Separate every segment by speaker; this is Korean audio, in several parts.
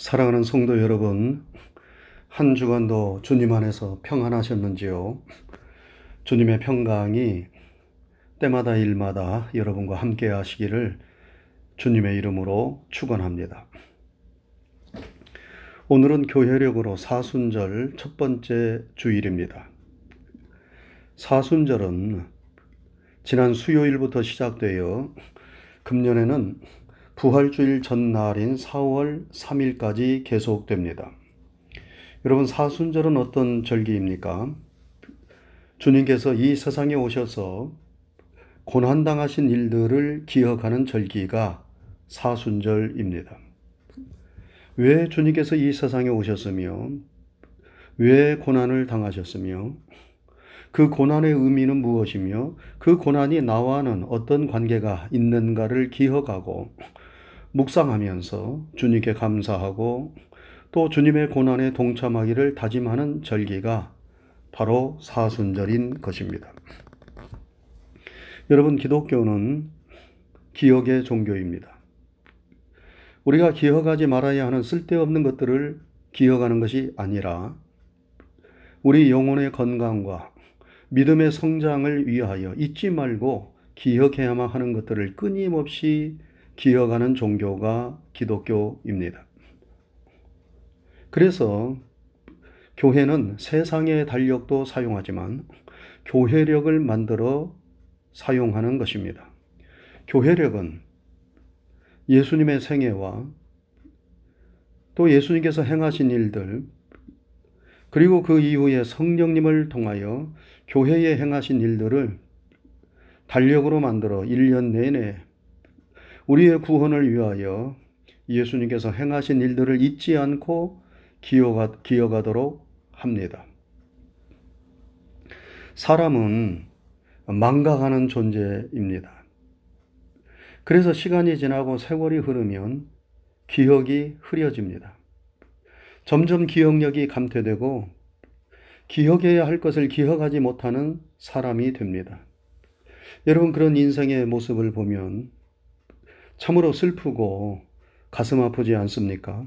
Speaker 1: 사랑하는 성도 여러분, 한 주간도 주님 안에서 평안하셨는지요? 주님의 평강이 때마다 일마다 여러분과 함께 하시기를 주님의 이름으로 축원합니다. 오늘은 교회력으로 사순절 첫 번째 주일입니다. 사순절은 지난 수요일부터 시작되어 금년에는 부활주일 전날인 4월 3일까지 계속됩니다. 여러분, 사순절은 어떤 절기입니까? 주님께서 이 세상에 오셔서 고난당하신 일들을 기억하는 절기가 사순절입니다. 왜 주님께서 이 세상에 오셨으며, 왜 고난을 당하셨으며, 그 고난의 의미는 무엇이며, 그 고난이 나와는 어떤 관계가 있는가를 기억하고, 묵상하면서 주님께 감사하고 또 주님의 고난에 동참하기를 다짐하는 절기가 바로 사순절인 것입니다. 여러분, 기독교는 기억의 종교입니다. 우리가 기억하지 말아야 하는 쓸데없는 것들을 기억하는 것이 아니라 우리 영혼의 건강과 믿음의 성장을 위하여 잊지 말고 기억해야만 하는 것들을 끊임없이 기억하는 종교가 기독교입니다. 그래서 교회는 세상의 달력도 사용하지만 교회력을 만들어 사용하는 것입니다. 교회력은 예수님의 생애와 또 예수님께서 행하신 일들, 그리고 그 이후에 성령님을 통하여 교회에 행하신 일들을 달력으로 만들어 1년 내내 우리의 구원을 위하여 예수님께서 행하신 일들을 잊지 않고 기억하, 기억하도록 합니다. 사람은 망각하는 존재입니다. 그래서 시간이 지나고 세월이 흐르면 기억이 흐려집니다. 점점 기억력이 감퇴되고 기억해야 할 것을 기억하지 못하는 사람이 됩니다. 여러분 그런 인생의 모습을 보면 참으로 슬프고 가슴 아프지 않습니까?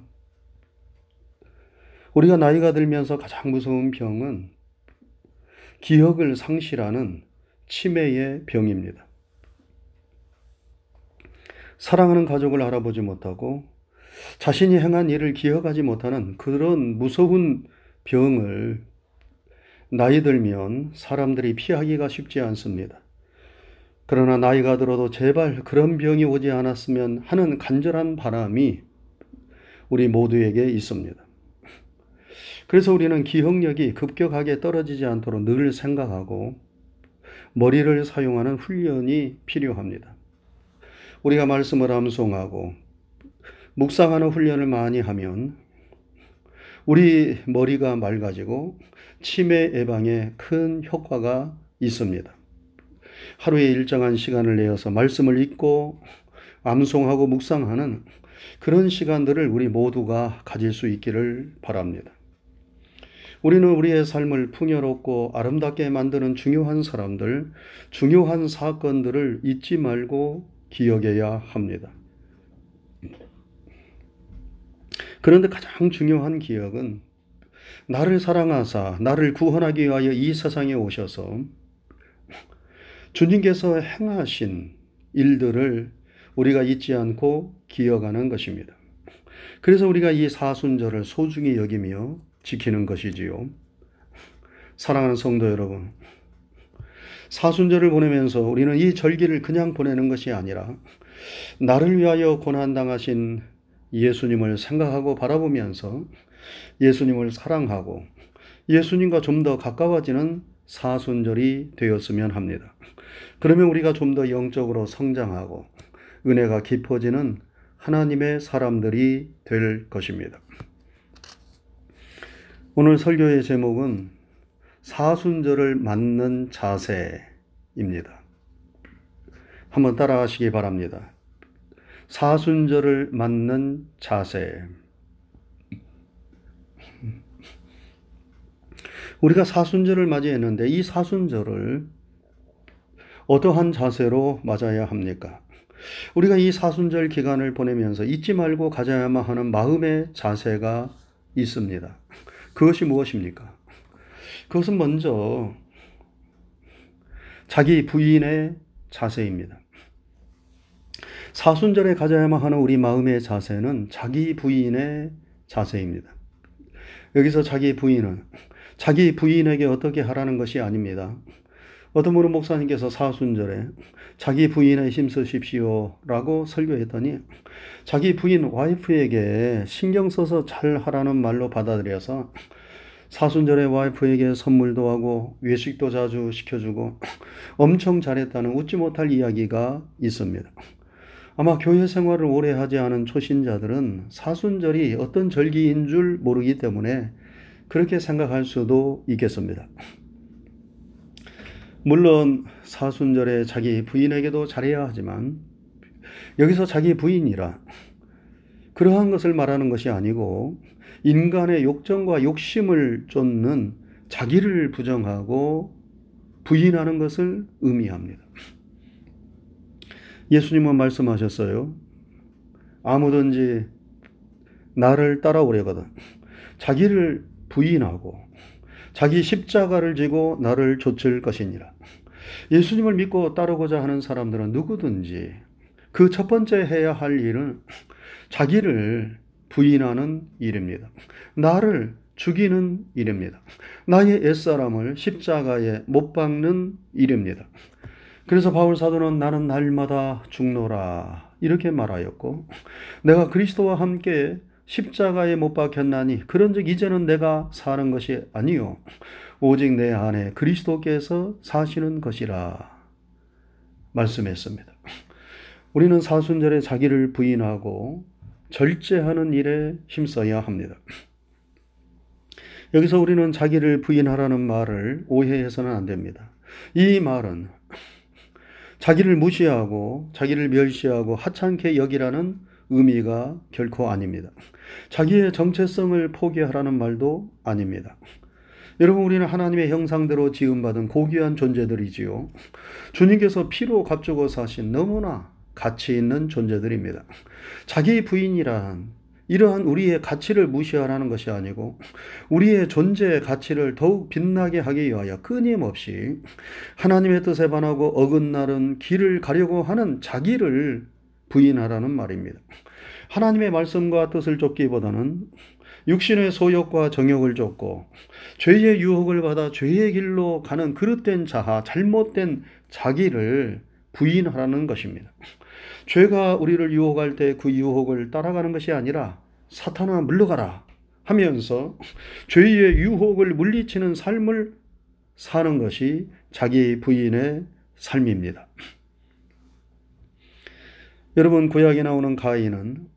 Speaker 1: 우리가 나이가 들면서 가장 무서운 병은 기억을 상실하는 치매의 병입니다. 사랑하는 가족을 알아보지 못하고 자신이 행한 일을 기억하지 못하는 그런 무서운 병을 나이 들면 사람들이 피하기가 쉽지 않습니다. 그러나 나이가 들어도 제발 그런 병이 오지 않았으면 하는 간절한 바람이 우리 모두에게 있습니다. 그래서 우리는 기억력이 급격하게 떨어지지 않도록 늘 생각하고 머리를 사용하는 훈련이 필요합니다. 우리가 말씀을 암송하고 묵상하는 훈련을 많이 하면 우리 머리가 맑아지고 치매 예방에 큰 효과가 있습니다. 하루에 일정한 시간을 내어서 말씀을 읽고 암송하고 묵상하는 그런 시간들을 우리 모두가 가질 수 있기를 바랍니다. 우리는 우리의 삶을 풍요롭고 아름답게 만드는 중요한 사람들, 중요한 사건들을 잊지 말고 기억해야 합니다. 그런데 가장 중요한 기억은 나를 사랑하사 나를 구원하기 위하여 이 세상에 오셔서 주님께서 행하신 일들을 우리가 잊지 않고 기억하는 것입니다. 그래서 우리가 이 사순절을 소중히 여기며 지키는 것이지요. 사랑하는 성도 여러분, 사순절을 보내면서 우리는 이 절기를 그냥 보내는 것이 아니라 나를 위하여 고난당하신 예수님을 생각하고 바라보면서 예수님을 사랑하고 예수님과 좀 더 가까워지는 사순절이 되었으면 합니다. 그러면 우리가 좀 더 영적으로 성장하고 은혜가 깊어지는 하나님의 사람들이 될 것입니다. 오늘 설교의 제목은 사순절을 맞는 자세입니다. 한번 따라하시기 바랍니다. 사순절을 맞는 자세. 우리가 사순절을 맞이했는데 이 사순절을 어떠한 자세로 맞아야 합니까? 우리가 이 사순절 기간을 보내면서 잊지 말고 가져야만 하는 마음의 자세가 있습니다. 그것이 무엇입니까? 그것은 먼저 자기 부인의 자세입니다. 사순절에 가져야만 하는 우리 마음의 자세는 자기 부인의 자세입니다. 여기서 자기 부인은 자기 부인에게 어떻게 하라는 것이 아닙니다. 어떤 분은 목사님께서 사순절에 자기 부인에 힘쓰십시오 라고 설교했더니 자기 부인 와이프에게 신경 써서 잘 하라는 말로 받아들여서 사순절에 와이프에게 선물도 하고 외식도 자주 시켜주고 엄청 잘했다는 웃지 못할 이야기가 있습니다. 아마 교회 생활을 오래 하지 않은 초신자들은 사순절이 어떤 절기인 줄 모르기 때문에 그렇게 생각할 수도 있겠습니다. 물론 사순절에 자기 부인에게도 잘해야 하지만 여기서 자기 부인이라 그러한 것을 말하는 것이 아니고 인간의 욕정과 욕심을 쫓는 자기를 부정하고 부인하는 것을 의미합니다. 예수님은 말씀하셨어요. 아무든지 나를 따라오려거든 자기를 부인하고 자기 십자가를 지고 나를 좇을 것이니라. 예수님을 믿고 따르고자 하는 사람들은 누구든지 그 첫 번째 해야 할 일은 자기를 부인하는 일입니다. 나를 죽이는 일입니다. 나의 옛사람을 십자가에 못 박는 일입니다. 그래서 바울 사도는 나는 날마다 죽노라 이렇게 말하였고 내가 그리스도와 함께 십자가에 못 박혔나니 그런즉 이제는 내가 사는 것이 아니요 오직 내 안에 그리스도께서 사시는 것이라 말씀했습니다. 우리는 사순절에 자기를 부인하고 절제하는 일에 힘써야 합니다. 여기서 우리는 자기를 부인하라는 말을 오해해서는 안 됩니다. 이 말은 자기를 무시하고 자기를 멸시하고 하찮게 여기라는 의미가 결코 아닙니다. 자기의 정체성을 포기하라는 말도 아닙니다. 여러분, 우리는 하나님의 형상대로 지음받은 고귀한 존재들이지요. 주님께서 피로 값주고 사신 너무나 가치 있는 존재들입니다. 자기 부인이란 이러한 우리의 가치를 무시하라는 것이 아니고 우리의 존재의 가치를 더욱 빛나게 하기 위하여 끊임없이 하나님의 뜻에 반하고 어긋나는 길을 가려고 하는 자기를 부인하라는 말입니다. 하나님의 말씀과 뜻을 쫓기보다는 육신의 소욕과 정욕을 쫓고 죄의 유혹을 받아 죄의 길로 가는 그릇된 자하, 잘못된 자기를 부인하라는 것입니다. 죄가 우리를 유혹할 때 그 유혹을 따라가는 것이 아니라 사탄아 물러가라 하면서 죄의 유혹을 물리치는 삶을 사는 것이 자기 부인의 삶입니다. 여러분 구약에 나오는 가인은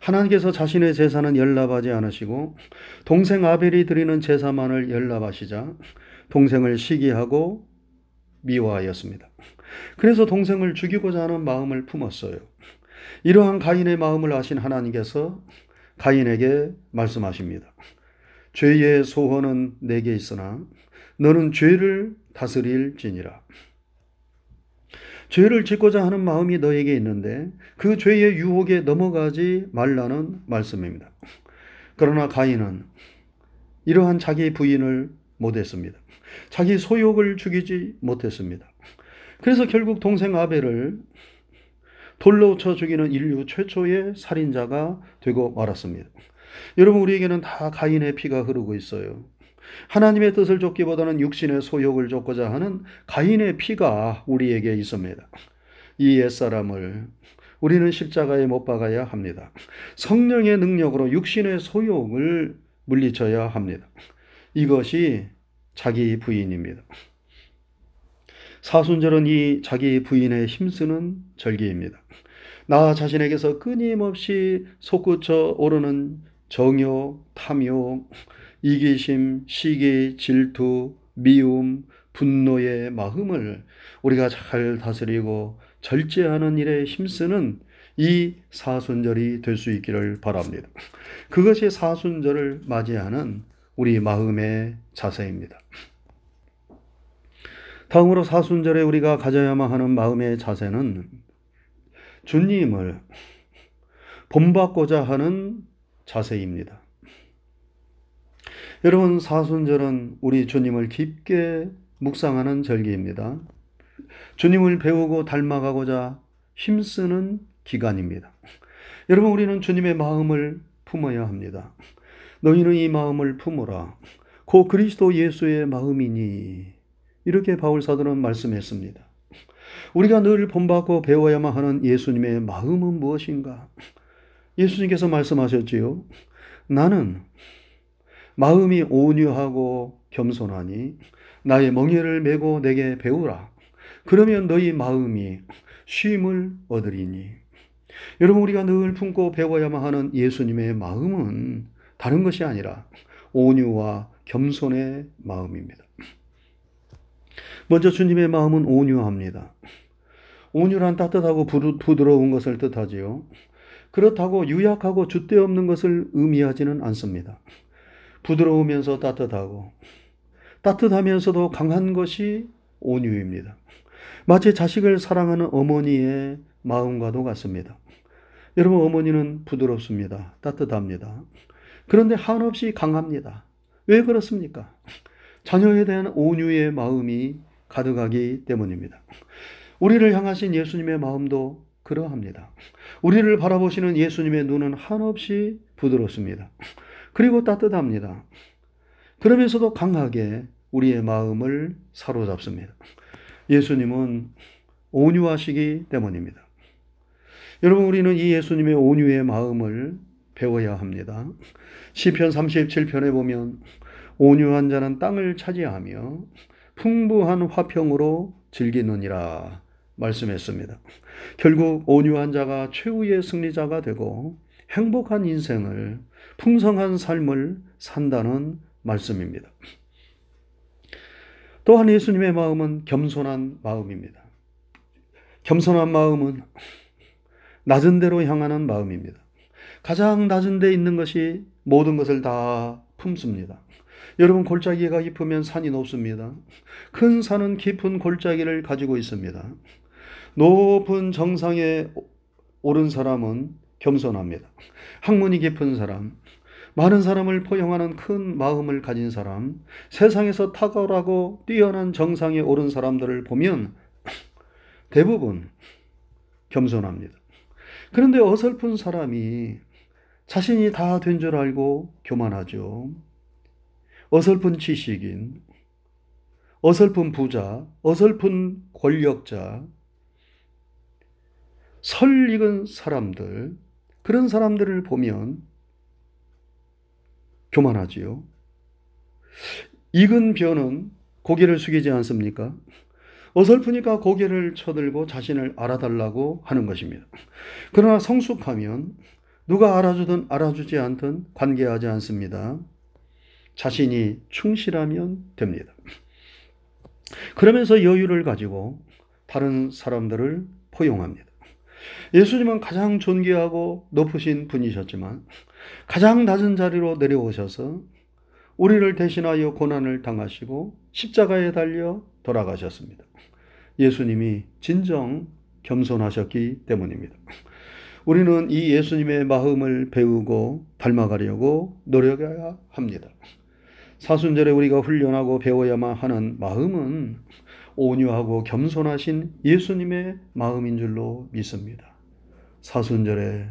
Speaker 1: 하나님께서 자신의 제사는 연납하지 않으시고 동생 아벨이 드리는 제사만을 연납하시자 동생을 시기하고 미워하였습니다. 그래서 동생을 죽이고자 하는 마음을 품었어요. 이러한 가인의 마음을 아신 하나님께서 가인에게 말씀하십니다. 죄의 소원은 내게 있으나 너는 죄를 다스릴지니라. 죄를 짓고자 하는 마음이 너에게 있는데 그 죄의 유혹에 넘어가지 말라는 말씀입니다. 그러나 가인은 이러한 자기 부인을 못했습니다. 자기 소욕을 죽이지 못했습니다. 그래서 결국 동생 아벨을 돌로 쳐 죽이는 인류 최초의 살인자가 되고 말았습니다. 여러분 우리에게는 다 가인의 피가 흐르고 있어요. 하나님의 뜻을 쫓기보다는 육신의 소욕을 쫓고자 하는 가인의 피가 우리에게 있습니다. 이 옛사람을 우리는 십자가에 못 박아야 합니다. 성령의 능력으로 육신의 소욕을 물리쳐야 합니다. 이것이 자기 부인입니다. 사순절은 이 자기 부인의 힘쓰는 절기입니다. 나 자신에게서 끊임없이 솟구쳐 오르는 정욕, 탐욕, 이기심, 시기, 질투, 미움, 분노의 마음을 우리가 잘 다스리고 절제하는 일에 힘쓰는 이 사순절이 될 수 있기를 바랍니다. 그것이 사순절을 맞이하는 우리 마음의 자세입니다. 다음으로 사순절에 우리가 가져야만 하는 마음의 자세는 주님을 본받고자 하는 자세입니다. 여러분, 사순절은 우리 주님을 깊게 묵상하는 절기입니다. 주님을 배우고 닮아가고자 힘쓰는 기간입니다. 여러분, 우리는 주님의 마음을 품어야 합니다. 너희는 이 마음을 품으라. 고 그리스도 예수의 마음이니. 이렇게 바울 사도는 말씀했습니다. 우리가 늘 본받고 배워야만 하는 예수님의 마음은 무엇인가? 예수님께서 말씀하셨지요. 나는 마음이 온유하고 겸손하니 나의 멍에를 메고 내게 배우라. 그러면 너희 마음이 쉼을 얻으리니. 여러분 우리가 늘 품고 배워야만 하는 예수님의 마음은 다른 것이 아니라 온유와 겸손의 마음입니다. 먼저 주님의 마음은 온유합니다. 온유란 따뜻하고 부드러운 것을 뜻하지요. 그렇다고 유약하고 줏대 없는 것을 의미하지는 않습니다. 부드러우면서 따뜻하고 따뜻하면서도 강한 것이 온유입니다. 마치 자식을 사랑하는 어머니의 마음과도 같습니다. 여러분, 어머니는 부드럽습니다. 따뜻합니다. 그런데 한없이 강합니다. 왜 그렇습니까? 자녀에 대한 온유의 마음이 가득하기 때문입니다. 우리를 향하신 예수님의 마음도 그러합니다. 우리를 바라보시는 예수님의 눈은 한없이 부드럽습니다. 그리고 따뜻합니다. 그러면서도 강하게 우리의 마음을 사로잡습니다. 예수님은 온유하시기 때문입니다. 여러분 우리는 이 예수님의 온유의 마음을 배워야 합니다. 시편 37편에 보면 온유한 자는 땅을 차지하며 풍부한 화평으로 즐기느니라 말씀했습니다. 결국 온유한 자가 최후의 승리자가 되고 행복한 인생을 풍성한 삶을 산다는 말씀입니다. 또한 예수님의 마음은 겸손한 마음입니다. 겸손한 마음은 낮은 데로 향하는 마음입니다. 가장 낮은 데 있는 것이 모든 것을 다 품습니다. 여러분 골짜기가 깊으면 산이 높습니다. 큰 산은 깊은 골짜기를 가지고 있습니다. 높은 정상에 오른 사람은 겸손합니다. 학문이 깊은 사람, 많은 사람을 포용하는 큰 마음을 가진 사람, 세상에서 탁월하고 뛰어난 정상에 오른 사람들을 보면 대부분 겸손합니다. 그런데 어설픈 사람이 자신이 다 된 줄 알고 교만하죠. 어설픈 지식인, 어설픈 부자, 어설픈 권력자, 설익은 사람들, 그런 사람들을 보면 교만하지요. 익은 벼는 고개를 숙이지 않습니까? 어설프니까 고개를 쳐들고 자신을 알아달라고 하는 것입니다. 그러나 성숙하면 누가 알아주든 알아주지 않든 관계하지 않습니다. 자신이 충실하면 됩니다. 그러면서 여유를 가지고 다른 사람들을 포용합니다. 예수님은 가장 존귀하고 높으신 분이셨지만 가장 낮은 자리로 내려오셔서 우리를 대신하여 고난을 당하시고 십자가에 달려 돌아가셨습니다. 예수님이 진정 겸손하셨기 때문입니다. 우리는 이 예수님의 마음을 배우고 닮아가려고 노력해야 합니다. 사순절에 우리가 훈련하고 배워야만 하는 마음은 온유하고 겸손하신 예수님의 마음인 줄로 믿습니다. 사순절에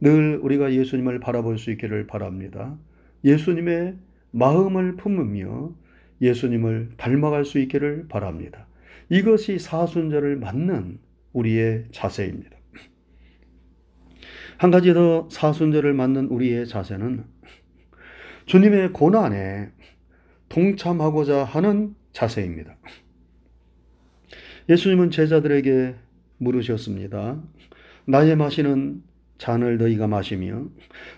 Speaker 1: 늘 우리가 예수님을 바라볼 수 있기를 바랍니다. 예수님의 마음을 품으며 예수님을 닮아갈 수 있기를 바랍니다. 이것이 사순절을 맞는 우리의 자세입니다. 한 가지 더 사순절을 맞는 우리의 자세는 주님의 고난에 동참하고자 하는 자세입니다. 예수님은 제자들에게 물으셨습니다. 나의 마시는 잔을 너희가 마시며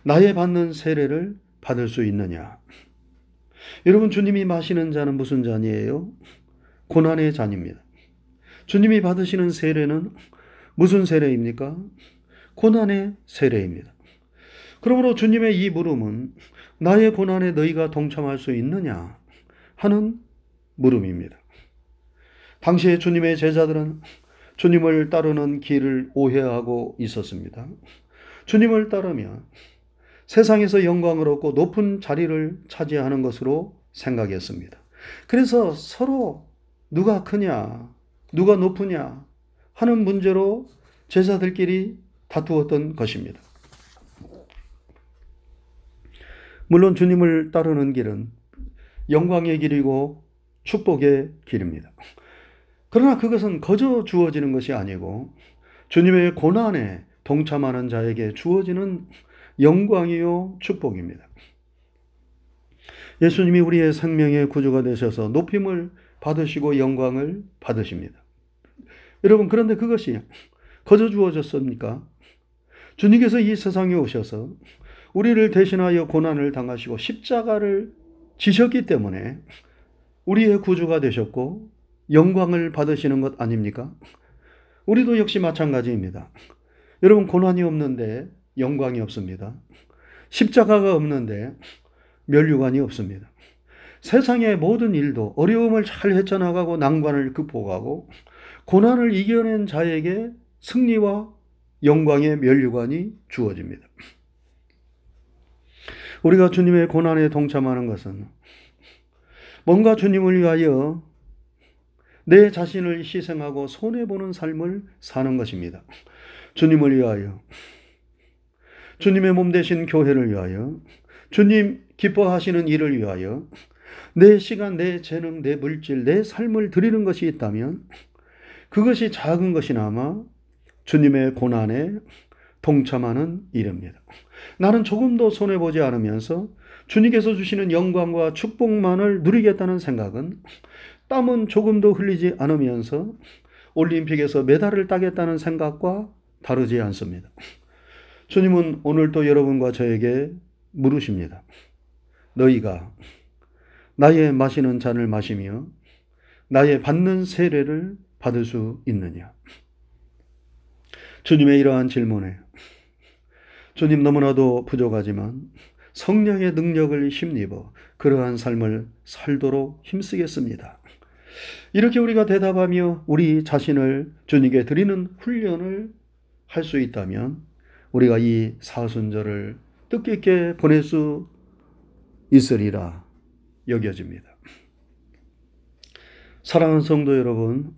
Speaker 1: 나의 받는 세례를 받을 수 있느냐? 여러분 주님이 마시는 잔은 무슨 잔이에요? 고난의 잔입니다. 주님이 받으시는 세례는 무슨 세례입니까? 고난의 세례입니다. 그러므로 주님의 이 물음은 나의 고난에 너희가 동참할 수 있느냐 하는 물음입니다. 당시에 주님의 제자들은 주님을 따르는 길을 오해하고 있었습니다. 주님을 따르면 세상에서 영광을 얻고 높은 자리를 차지하는 것으로 생각했습니다. 그래서 서로 누가 크냐, 누가 높으냐 하는 문제로 제자들끼리 다투었던 것입니다. 물론 주님을 따르는 길은 영광의 길이고 축복의 길입니다. 그러나 그것은 거저 주어지는 것이 아니고 주님의 고난에 동참하는 자에게 주어지는 영광이요 축복입니다. 예수님이 우리의 생명의 구주가 되셔서 높임을 받으시고 영광을 받으십니다. 여러분 그런데 그것이 거저 주어졌습니까? 주님께서 이 세상에 오셔서 우리를 대신하여 고난을 당하시고 십자가를 지셨기 때문에 우리의 구주가 되셨고 영광을 받으시는 것 아닙니까? 우리도 역시 마찬가지입니다. 여러분 고난이 없는데 영광이 없습니다. 십자가가 없는데 멸류관이 없습니다. 세상의 모든 일도 어려움을 잘 헤쳐나가고 난관을 극복하고 고난을 이겨낸 자에게 승리와 영광의 멸류관이 주어집니다. 우리가 주님의 고난에 동참하는 것은 뭔가 주님을 위하여 내 자신을 희생하고 손해보는 삶을 사는 것입니다. 주님을 위하여, 주님의 몸 대신 교회를 위하여, 주님 기뻐하시는 일을 위하여, 내 시간, 내 재능, 내 물질, 내 삶을 드리는 것이 있다면, 그것이 작은 것이나마 주님의 고난에 동참하는 일입니다. 나는 조금도 손해보지 않으면서 주님께서 주시는 영광과 축복만을 누리겠다는 생각은 땀은 조금도 흘리지 않으면서 올림픽에서 메달을 따겠다는 생각과 다르지 않습니다. 주님은 오늘도 여러분과 저에게 물으십니다. 너희가 나의 마시는 잔을 마시며 나의 받는 세례를 받을 수 있느냐? 주님의 이러한 질문에 주님 너무나도 부족하지만 성령의 능력을 힘입어 그러한 삶을 살도록 힘쓰겠습니다. 이렇게 우리가 대답하며 우리 자신을 주님께 드리는 훈련을 할 수 있다면 우리가 이 사순절을 뜻깊게 보낼 수 있으리라 여겨집니다. 사랑하는 성도 여러분,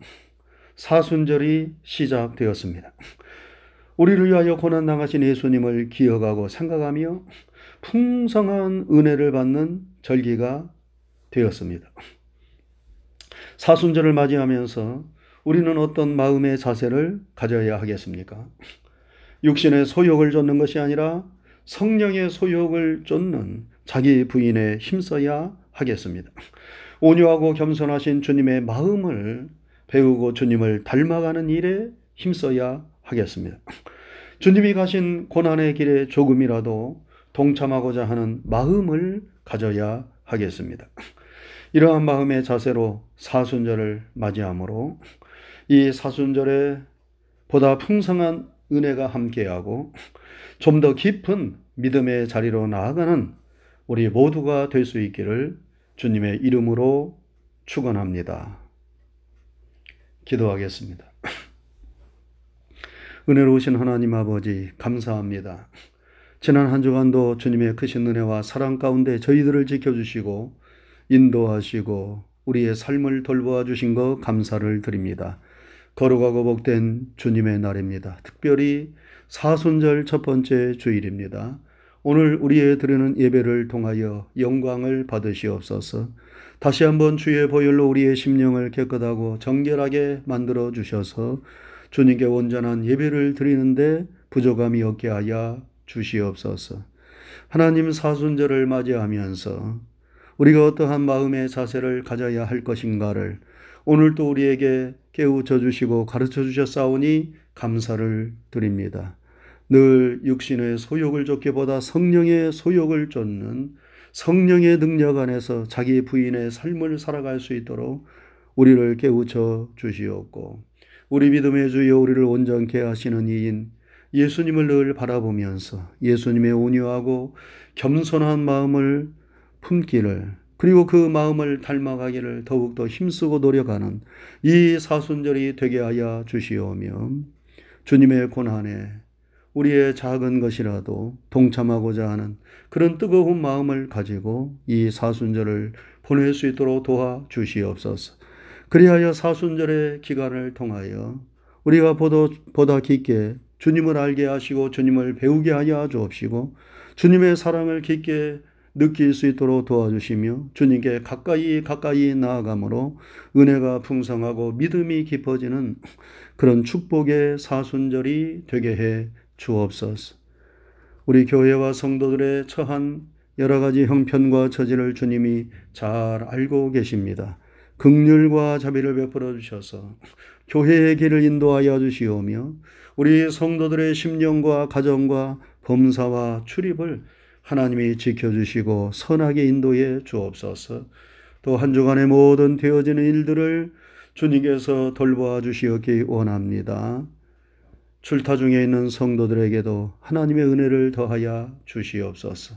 Speaker 1: 사순절이 시작되었습니다. 우리를 위하여 고난당하신 예수님을 기억하고 생각하며 풍성한 은혜를 받는 절기가 되었습니다. 사순절을 맞이하면서 우리는 어떤 마음의 자세를 가져야 하겠습니까? 육신의 소욕을 쫓는 것이 아니라 성령의 소욕을 쫓는 자기 부인에 힘써야 하겠습니다. 온유하고 겸손하신 주님의 마음을 배우고 주님을 닮아가는 일에 힘써야 하겠습니다. 주님이 가신 고난의 길에 조금이라도 동참하고자 하는 마음을 가져야 하겠습니다. 이러한 마음의 자세로 사순절을 맞이하므로 이 사순절에 보다 풍성한 은혜가 함께하고 좀 더 깊은 믿음의 자리로 나아가는 우리 모두가 될 수 있기를 주님의 이름으로 축원합니다. 기도하겠습니다. 은혜로우신 하나님 아버지 감사합니다. 지난 한 주간도 주님의 크신 은혜와 사랑 가운데 저희들을 지켜주시고 인도하시고 우리의 삶을 돌보아 주신 것 감사를 드립니다. 거룩하고 복된 주님의 날입니다. 특별히 사순절 첫 번째 주일입니다. 오늘 우리의 드리는 예배를 통하여 영광을 받으시옵소서. 다시 한번 주의 보혈로 우리의 심령을 깨끗하고 정결하게 만들어 주셔서 주님께 온전한 예배를 드리는데 부족함이 없게 하여 주시옵소서. 하나님 사순절을 맞이하면서 우리가 어떠한 마음의 자세를 가져야 할 것인가를 오늘도 우리에게 깨우쳐 주시고 가르쳐 주셨사오니 감사를 드립니다. 늘 육신의 소욕을 쫓기보다 성령의 소욕을 쫓는 성령의 능력 안에서 자기 부인의 삶을 살아갈 수 있도록 우리를 깨우쳐 주시옵고 우리 믿음의 주여 우리를 온전케 하시는 이인 예수님을 늘 바라보면서 예수님의 온유하고 겸손한 마음을 품기를 그리고 그 마음을 닮아가기를 더욱더 힘쓰고 노력하는 이 사순절이 되게 하여 주시오며 주님의 고난에 우리의 작은 것이라도 동참하고자 하는 그런 뜨거운 마음을 가지고 이 사순절을 보낼 수 있도록 도와 주시옵소서. 그리하여 사순절의 기간을 통하여 우리가 보다, 보다 깊게 주님을 알게 하시고 주님을 배우게 하여 주옵시고 주님의 사랑을 깊게 느낄 수 있도록 도와주시며 주님께 가까이 가까이 나아감으로 은혜가 풍성하고 믿음이 깊어지는 그런 축복의 사순절이 되게 해 주옵소서. 우리 교회와 성도들의 처한 여러 가지 형편과 처지를 주님이 잘 알고 계십니다. 극률과 자비를 베풀어 주셔서 교회의 길을 인도하여 주시오며 우리 성도들의 심령과 가정과 범사와 출입을 하나님이 지켜주시고 선하게 인도해 주옵소서. 또 한 주간의 모든 되어지는 일들을 주님께서 돌보아 주시었기 원합니다. 출타 중에 있는 성도들에게도 하나님의 은혜를 더하여 주시옵소서.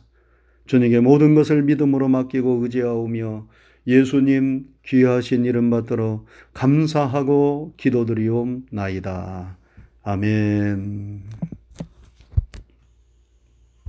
Speaker 1: 주님께 모든 것을 믿음으로 맡기고 의지하오며 예수님 귀하신 이름 받들어 감사하고 기도드리옵나이다. 아멘.